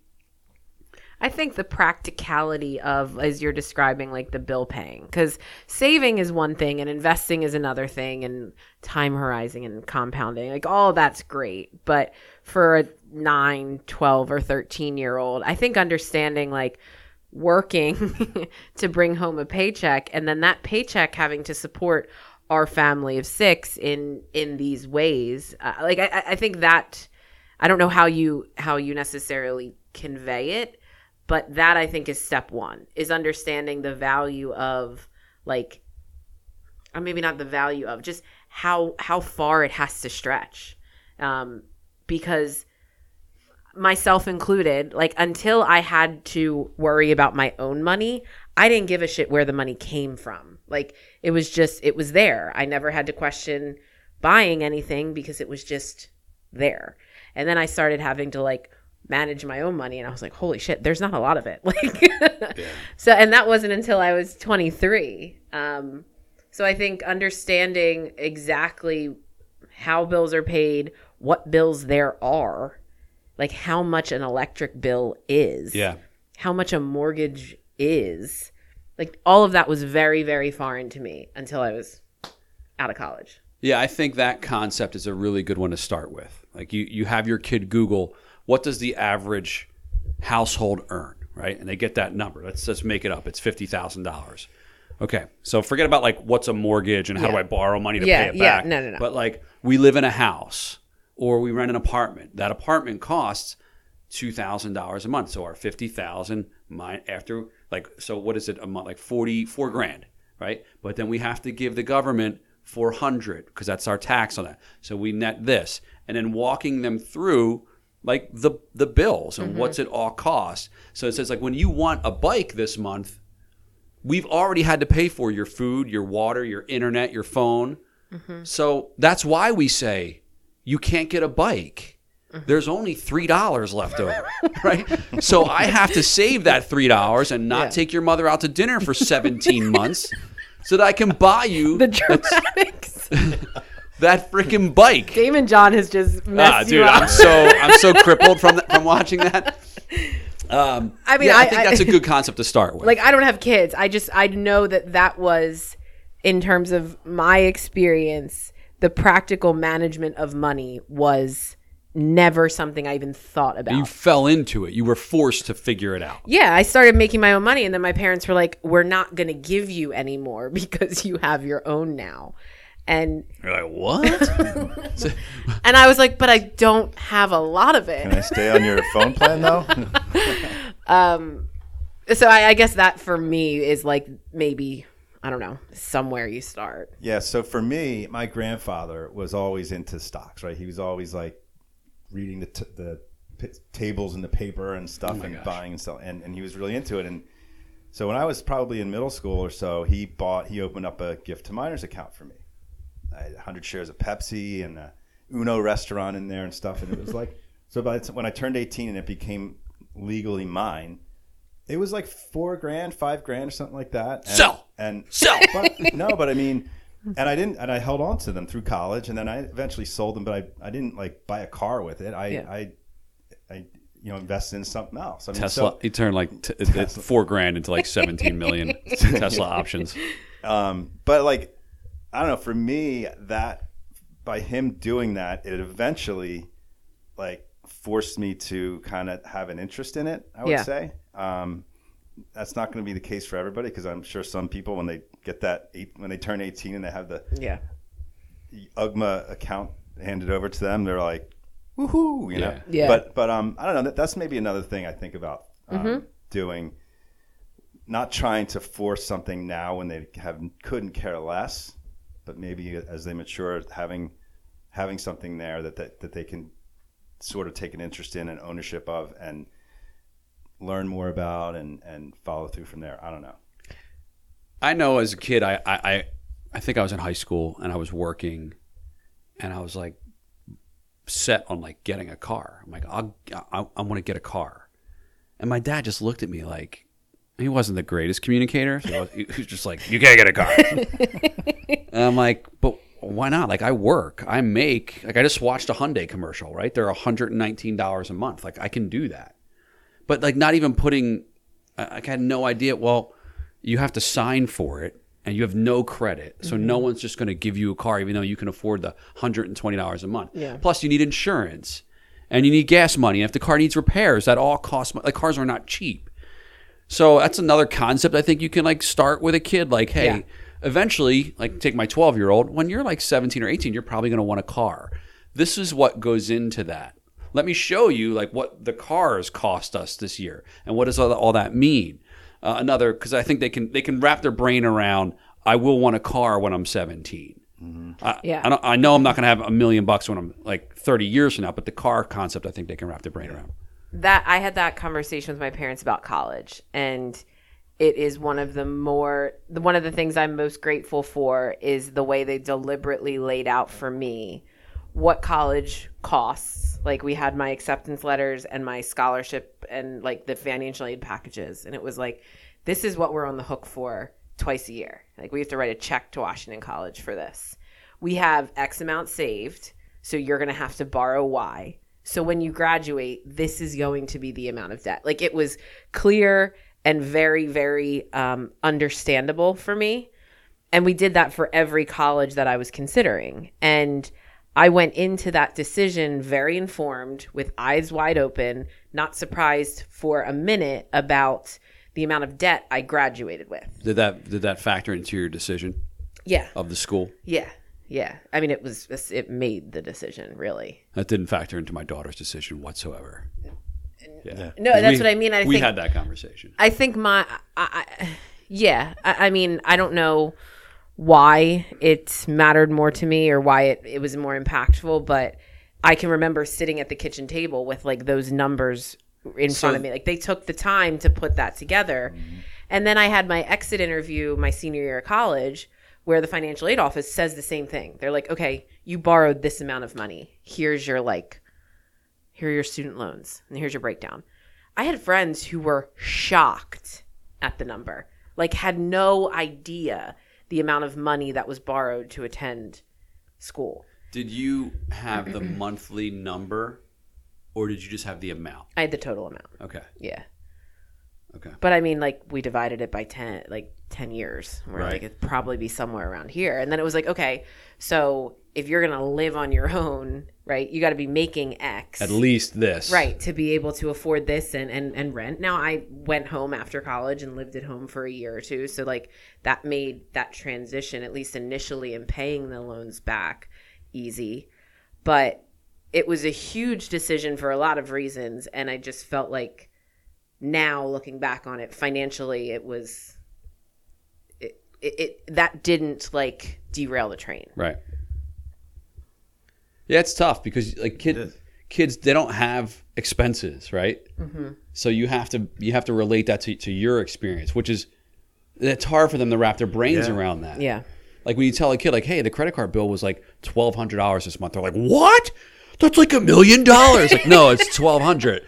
I think the practicality of, as you're describing, like the bill paying, because saving is one thing and investing is another thing, and time horizon and compounding, like all that's great. But for a 9, 12, or 13 year old, I think understanding like working *laughs* to bring home a paycheck and then that paycheck having to support our family of six in in these ways uh, like I, I think that i don't know how you how you necessarily convey it but that i think is step one is understanding the value of like or maybe not the value of just how how far it has to stretch. Um because myself included like until i had to worry about my own money i didn't give a shit where the money came from. Like it was just it was there. I never had to question buying anything because it was just there. And then i started having to like manage my own money and i was like holy shit there's not a lot of it *laughs* like so and that wasn't until i was 23 um so i think understanding exactly how bills are paid what bills there are like how much an electric bill is Yeah. how much a mortgage is like all of that was very very foreign to me until i was out of college Yeah, I think that concept is a really good one to start with. Like you, you have your kid Google what does the average household earn, right? And they get that number. Let's just make it up. It's fifty thousand dollars. Okay, so forget about like what's a mortgage and how do I borrow money to Yeah, pay it back. yeah, no, no, no. But like we live in a house or we rent an apartment. That apartment costs two thousand dollars a month. So our fifty thousand after like so what is it a month like forty four grand, right? But then we have to give the government four hundred because that's our tax on that. So we net this, and then walking them through like the the bills and what's mm-hmm. it all cost. So it says like when you want a bike this month, we've already had to pay for your food, your water, your internet, your phone. Mm-hmm. So that's why we say you can't get a bike. Mm-hmm. There's only three dollars left over, *laughs* right? So I have to save that three dollars and not Yeah. take your mother out to dinner for 17 months, so that I can buy you the dramatics *laughs* that freaking bike. Daymond John has just messed Ah, dude, I'm so I'm so *laughs* crippled from that, from watching that. Um, I mean, yeah, I, I- think that's a good *laughs* concept to start with. like I don't have kids. I just I know that that was in terms of my experience, the practical management of money was never something I even thought about. You fell into it. You were forced to figure it out. yeah, I started making my own money, and then my parents were like, "We're not going to give you any more *laughs* because you have your own now." And You're like, what? *laughs* and I was like, "But I don't have a lot of it. Can. I stay on your phone plan though? *laughs* Um, so I, I guess that for me is like maybe I don't know somewhere you start. Yeah, so for me, my grandfather was always into stocks, right? He was always like reading the, t- the p- tables in the paper and stuff oh and buying and selling, and, and he was really into it. And so when I was probably in middle school or so, he bought, he opened up a gift to minors account for me. I had 100 shares of Pepsi and a Uno restaurant in there and stuff. And it was like, *laughs* so by the t- when I turned 18 and it became legally mine, it was like four grand, five grand, or something like that. And, Sell! and Sell! *laughs* but, no, but I mean, and I didn't, and I held on to them through college, and then I eventually sold them. But I, I didn't like buy a car with it. I, Yeah. I, I, you know, invested in something else. I mean, Tesla. So, he turned like t- it- four grand into like 17 million *laughs* Tesla options. um, but like, I don't know. For me, that by him doing that, it eventually like forced me to kind of have an interest in it. I would Yeah. say. Um, that's not going to be the case for everybody because I'm sure some people when they get that eight, when they turn 18 and they have the Yeah. UGMA account handed over to them, they're like, woohoo, you know. Yeah. Yeah. But but um, I don't know. That, that's maybe another thing I think about um, Mm-hmm. doing. Not trying to force something now when they have couldn't care less, but maybe as they mature, having having something there that that, that they can sort of take an interest in and ownership of and learn more about and and follow through from there. I don't know. I know as a kid, I, I, I, think I was in high school and I was working, and I was like set on like getting a car. I'm like, I'll, I, I want to get a car, and my dad just looked at me like he wasn't the greatest communicator. So he was- just like, you can't get a car. *laughs* and I'm like, but why not? Like I work, I make. Like I just watched a Hyundai commercial. Right, they're 119 dollars a month. Like I can do that, but like not even putting. I, I had no idea. Well you have to sign for it and you have no credit. So mm-hmm. no one's just going to give you a car even though you can afford the $120 a month. Yeah. Plus you need insurance and you need gas money. And if the car needs repairs, that all costs money. Like cars are not cheap. So that's another concept I think you can like start with a kid like, hey, Yeah. eventually, like take my 12 year old, when you're like 17 or 18, you're probably going to want a car. This is what goes into that. Let me show you like what the cars cost us this year and what does all, that mean. Uh, another because I think they can they can wrap their brain around. I will want a car when I'm 17. I, Yeah. I, don't, I know I'm not going to have a million bucks when I'm like 30 years from now, but the car concept I think they can wrap their brain around. That I had that conversation with my parents about college, and it is one of the more one of the things I'm most grateful for is the way they deliberately laid out for me what college costs. Like we had my acceptance letters and my scholarship and like the financial aid packages, and it was like this is what we're on the hook for twice a year. Like we have to write a check to Washington College for this. We have X amount saved, so you're going to have to borrow Y. So when you graduate, this is going to be the amount of debt. Like it was clear and very, very um, understandable for me. And we did that for every college that I was considering. And I went into that decision very informed, with eyes wide open, not surprised for a minute about the amount of debt I graduated with. Did that did that factor into your decision Yeah. of the school? Yeah. Yeah. I mean, it was, it made the decision, really. That didn't factor into my daughter's decision whatsoever. Yeah. No, that's we- what I mean. I we think, had that conversation. I think my, I, I, yeah. I, I mean, I don't know why it mattered more to me or why it, it was more impactful, but I can remember sitting at the kitchen table with like those numbers in front of me. Like they took the time to put that together. Mm-hmm. And then I had my exit interview my senior year of college where the financial aid office says the same thing. They're like, okay, you borrowed this amount of money. Here's your like, here are your student loans and here's your breakdown. I had friends who were shocked at the number, like had no idea the amount of money that was borrowed to attend school. Did you have the *clears throat* monthly number or did you just have the amount? I had the total amount. Okay. Yeah. Okay. But I mean, like we divided it by ten, like ten years. We're Right. like it'd probably be somewhere around here. And then it was like, okay, so if you're gonna live on your own, right, you got to be making X At least this. right to be able to afford this and, and and rent now i went home after college and lived at home for a year or two so like that made that transition at least initially in paying the loans back easy but it was a huge decision for a lot of reasons and i just felt like now looking back on it financially it was it, it, it that didn't like derail the train Right. Yeah, it's tough because like kid, is. kids they don't have expenses, right? Mm-hmm. So you have to you have to relate that to, to your experience, which is it's hard for them to wrap their brains Yeah. around that. yeah Like when you tell a kid, like, "Hey, the credit card bill was like twelve hundred dollars this month," they're like, "What? That's like a million dollars!" Like, no, it's twelve hundred.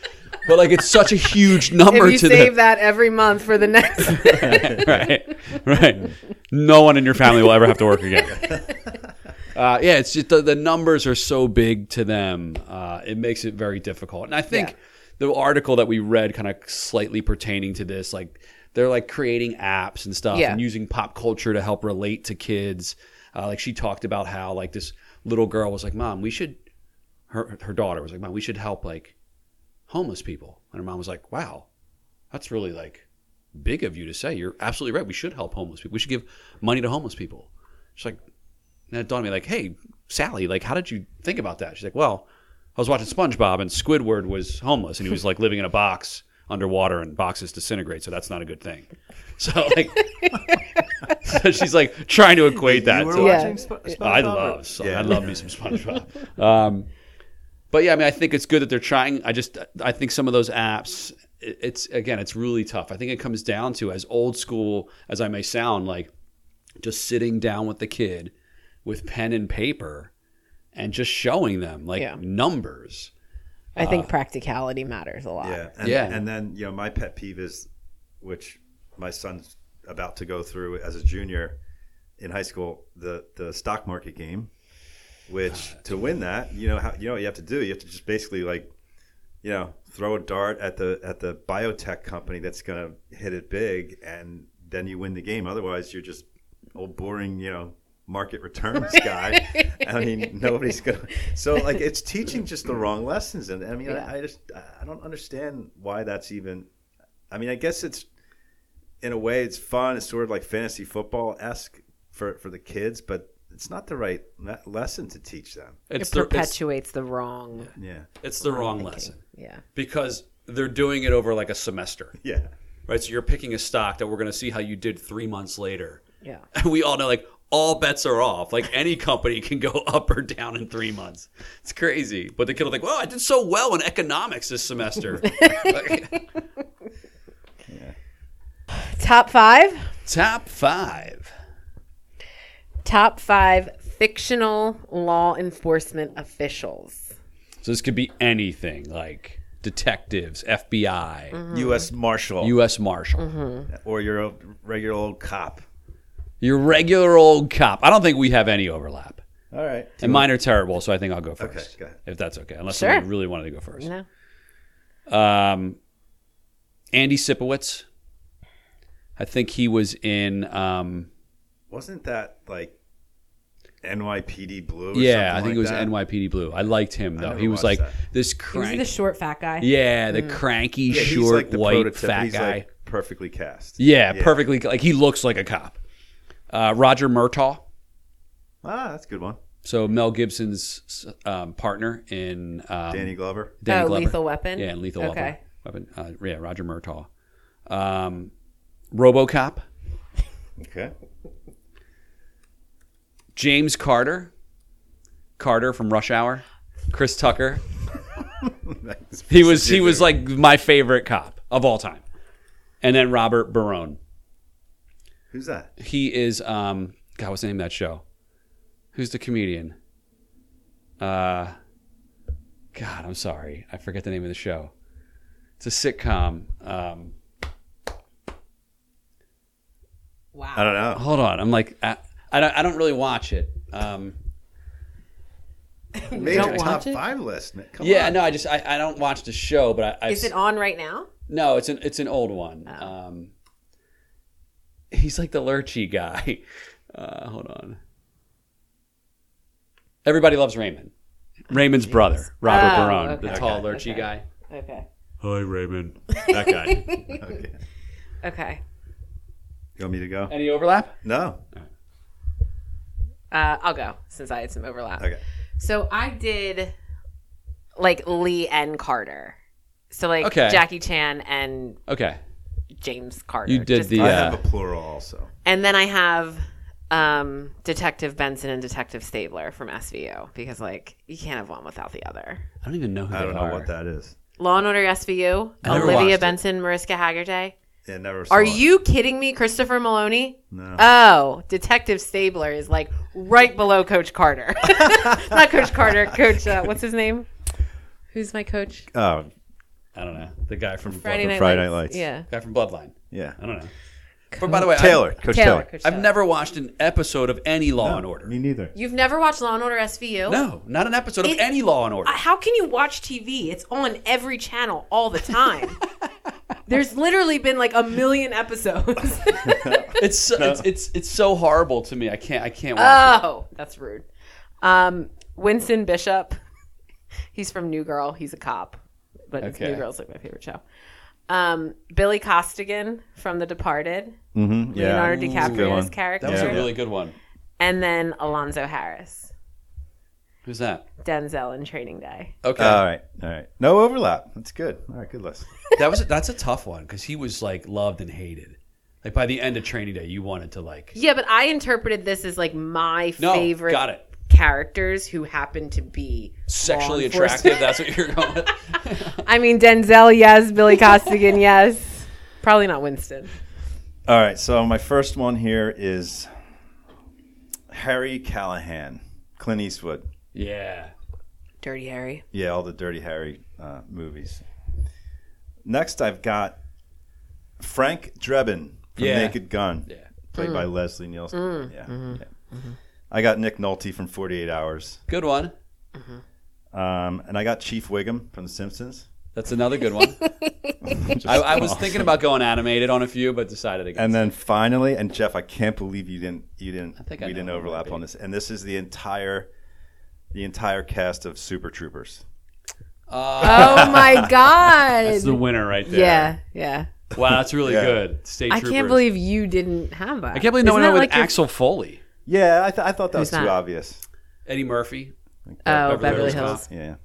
But like, it's such a huge number if you to save that every month for the next *laughs* right, right. No one in your family will ever have to work again. *laughs* Uh, yeah, it's just the, the numbers are so big to them. Uh, it makes it very difficult. And I think Yeah. the article that we read, kind of slightly pertaining to this, like they're like creating apps and stuff Yeah. and using pop culture to help relate to kids. Uh, like she talked about how like this little girl was like, "Mom, we should." Her her daughter was like, "Mom, we should help like homeless people," and her mom was like, "Wow, that's really like big of you to say. You're absolutely right. We should help homeless people. We should give money to homeless people." She's like, and it dawned on me like, "Hey, Sally, like, how did you think about that?" She's like, "Well, I was watching SpongeBob and Squidward was homeless and he was like living in a box underwater and boxes disintegrate, so that's not a good thing." *laughs* So like, so *laughs* she's like trying to equate that. You were to, Yeah. watching Sp- SpongeBob? I or- love, Yeah. I love me some SpongeBob. um, but yeah, I mean, I think it's good that they're trying. I just, I think some of those apps, it's again, it's really tough. I think it comes down to as old school as I may sound, like just sitting down with the kid with pen and paper and just showing them like Yeah. numbers. I think uh, practicality matters a lot. Yeah, and, Yeah. And then you know my pet peeve is, which my son's about to go through as a junior in high school, the the stock market game. Which to win that, you know how you know what you have to do. You have to just basically like, you know, throw a dart at the at the biotech company that's going to hit it big, and then you win the game. Otherwise, you're just old boring, you know, market returns *laughs* guy. I mean, nobody's gonna. So like, it's teaching just the wrong lessons, and I mean, Yeah. I, I just I don't understand why that's even. I mean, I guess it's in a way it's fun. It's sort of like fantasy football esque for for the kids, but it's not the right le- lesson to teach them. It's it the, it's, perpetuates the wrong. Yeah, it's the wrong thinking. lesson Yeah. because they're doing it over like a semester. yeah. Right, so you're picking a stock that we're going to see how you did three months later. Yeah. *laughs* And we all know like all bets are off. Like any company *laughs* can go up or down in three months. It's crazy. But the kid will think, well, I did so well in economics this semester. *laughs* Like, Top five. top five. Top five fictional law enforcement officials. So this could be anything like detectives, FBI, Mm-hmm. U.S. Marshal U.S. Marshal, or your regular old cop. your regular old cop. I don't think we have any overlap. All right. And mine are terrible, so I think I'll go Okay, first. go ahead. If that's okay. Unless Sure. somebody really wanted to go first. No. Um, Andy Sipowicz. I think he was in. Um, Wasn't that like NYPD Blue? Or yeah, I something think it was that? NYPD Blue. I liked him though. He was like that. this He was crank. the short fat guy. yeah, the cranky, Yeah, short, like the white, prototype. fat he's guy. Like perfectly cast. yeah, perfectly. Like he looks like a cop. Uh, Roger Murtaugh. Ah, that's a good one. So Mel Gibson's um, partner in um, Danny Glover. Danny oh, Glover. Lethal Weapon. Yeah, and Lethal Okay. Weapon. Weapon. Uh, yeah, Roger Murtaugh. Um, RoboCop. Okay. James Carter. Carter from Rush Hour. Chris Tucker. *laughs* He was he was like my favorite cop of all time. And then Robert Barone. Who's that? He is um God, what's the name of that show? Who's the comedian? Uh God, I'm sorry. I forget the name of the show. It's a sitcom. Um Wow. I don't know. hold on. I'm like I, I don't I don't really watch it. Um *laughs* Major don't top watch it? five list. Man. Come yeah, on. no, I just I, I don't watch the show, but I, I Is it on right now? No, it's an it's an old one. Um, he's like the lurchy guy. *laughs* Uh, hold on. Everybody loves Raymond. Raymond's brother, Robert Oh, Barone, the okay. tall, Okay, lurchy okay. guy. Okay. Hi, Raymond. *laughs* That guy. Okay. Okay. You want me to go? Any overlap? No. Uh, I'll go since I had some overlap. Okay. So I did like Lee and Carter. So like Okay. Jackie Chan and Okay. James Carter. You did Just- the. I have Uh, a plural also. and then I have um, Detective Benson and Detective Stabler from SVU because like you can't have one without the other. I don't even know who I don't they know are. what that is. Law and Order SVU, I never Olivia watched it. Benson, Mariska Hargitay. Yeah, never. Saw Are it. you kidding me, Christopher Meloni? No. Oh, Detective Stabler is like right below Coach Carter. *laughs* Not Coach Carter, Coach. Uh, what's his name? Who's my coach? oh, I don't know. The guy from Friday from Night Friday Lights. Night Lights. Yeah. guy from Bloodline. yeah. I don't know. But by the way, I- Taylor, Coach Taylor. Taylor. Coach I've Taylor. never watched an episode of any Law and Order. Me neither. You've never watched Law and Order SVU? No, not an episode of It- any Law and Order. How can you watch TV? It's on every channel all the time. *laughs* There's literally been like a million episodes. *laughs* It's, so, it's it's it's so horrible to me. I can't I can't watch oh, that's rude. Um, Winston Bishop. He's from New Girl. He's a cop, but it's Okay. New Girl's like my favorite show. Um, Billy Costigan from The Departed. Mm-hmm. Yeah. Leonardo It's a good DiCaprio's one. character. it. That was Yeah. a really good one. And then Alonzo Harris, Who's that? Denzel in Training Day. Okay, All right. All right. No overlap. That's good. All right. Good list. *laughs* that was that's a tough one because he was like loved and hated. Like by the end of Training Day, you wanted to like Yeah, but I interpreted this as like my no favorite got it characters who happen to be sexually attractive. That's what you're going with. *laughs* *laughs* I mean, Denzel, yes. Billy Costigan, yes. Probably not Winston. All right. So my first one here is Harry Callahan, Clint Eastwood. Yeah. Dirty Harry. Yeah, all the Dirty Harry uh, movies. Next, I've got Frank Drebin from Yeah. Naked Gun, Yeah. played Mm. by Leslie Nielsen. Yeah. yeah. I got Nick Nolte from 48 Hours. Good one. Um, and I got Chief Wiggum from The Simpsons. That's another good one. *laughs* I, I was thinking about going animated on a few, but decided against. And then finally, and Jeff, I can't believe you didn't you didn't think I we know didn't who it overlap be. on this. And this is the entire the entire cast of Super Troopers. Oh *laughs* my God. That's the winner right there. yeah, yeah. Wow, that's really Yeah. good. State I Troopers. can't believe you didn't have that. I can't believe no Isn't one that went like with your- Axel Foley, Yeah, I, th- I thought that Who's was too obvious. Eddie Murphy. Oh, Beverly Beverly Hills Hills. Cop. Yeah.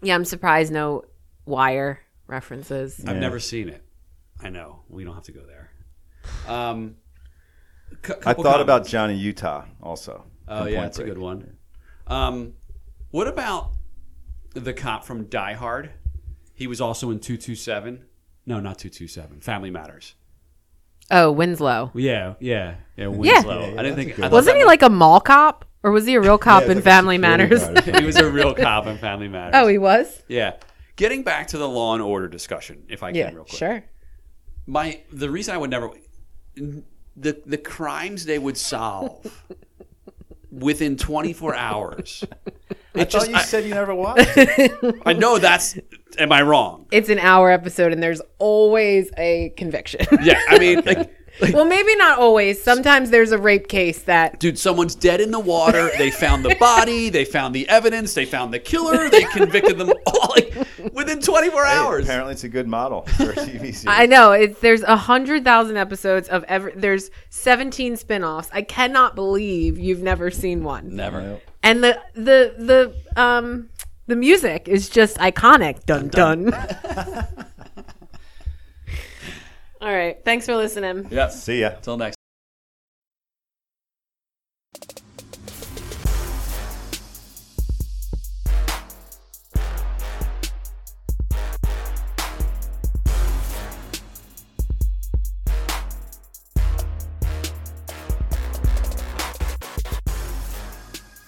Yeah, I'm surprised no wire references. I've never seen it. I know we don't have to go there. Um, cou- I couple thought about. Johnny Utah also. Oh yeah, Point that's a good one. Um, what about the cop from Die Hard? He was also in two two seven. No, not two two seven. Family Matters. Oh, Winslow. Yeah, yeah, yeah. Winslow. Yeah, yeah, I didn't think. a I good thought Wasn't that he like a mall cop? Or was he a real *laughs* cop Yeah, in like Family Matters? *laughs* he was a real cop in Family *laughs* Matters. oh, he was? yeah. Getting back to the Law and Order discussion, if I can, Yeah, real quick. sure. My the reason I would never the the crimes they would solve within 24 hours. *laughs* I It just thought you I, said you never watched. *laughs* I know that's am I wrong? It's an hour episode and there's always a conviction. Yeah, I mean *laughs* like, like well, maybe not always. Sometimes there's a rape case that dude, someone's dead in the water. They found the body. They found the evidence. They found the killer. They convicted them *laughs* all like within 24 Hey, hours. apparently, it's a good model for a TV series. I know it's there's a hundred thousand episodes of every. There's seventeen spin-offs. I cannot believe you've never seen one. Never. And the the the um the music is just iconic. Dun dun. *laughs* All right. Thanks for listening. Yeah. See ya. Till next.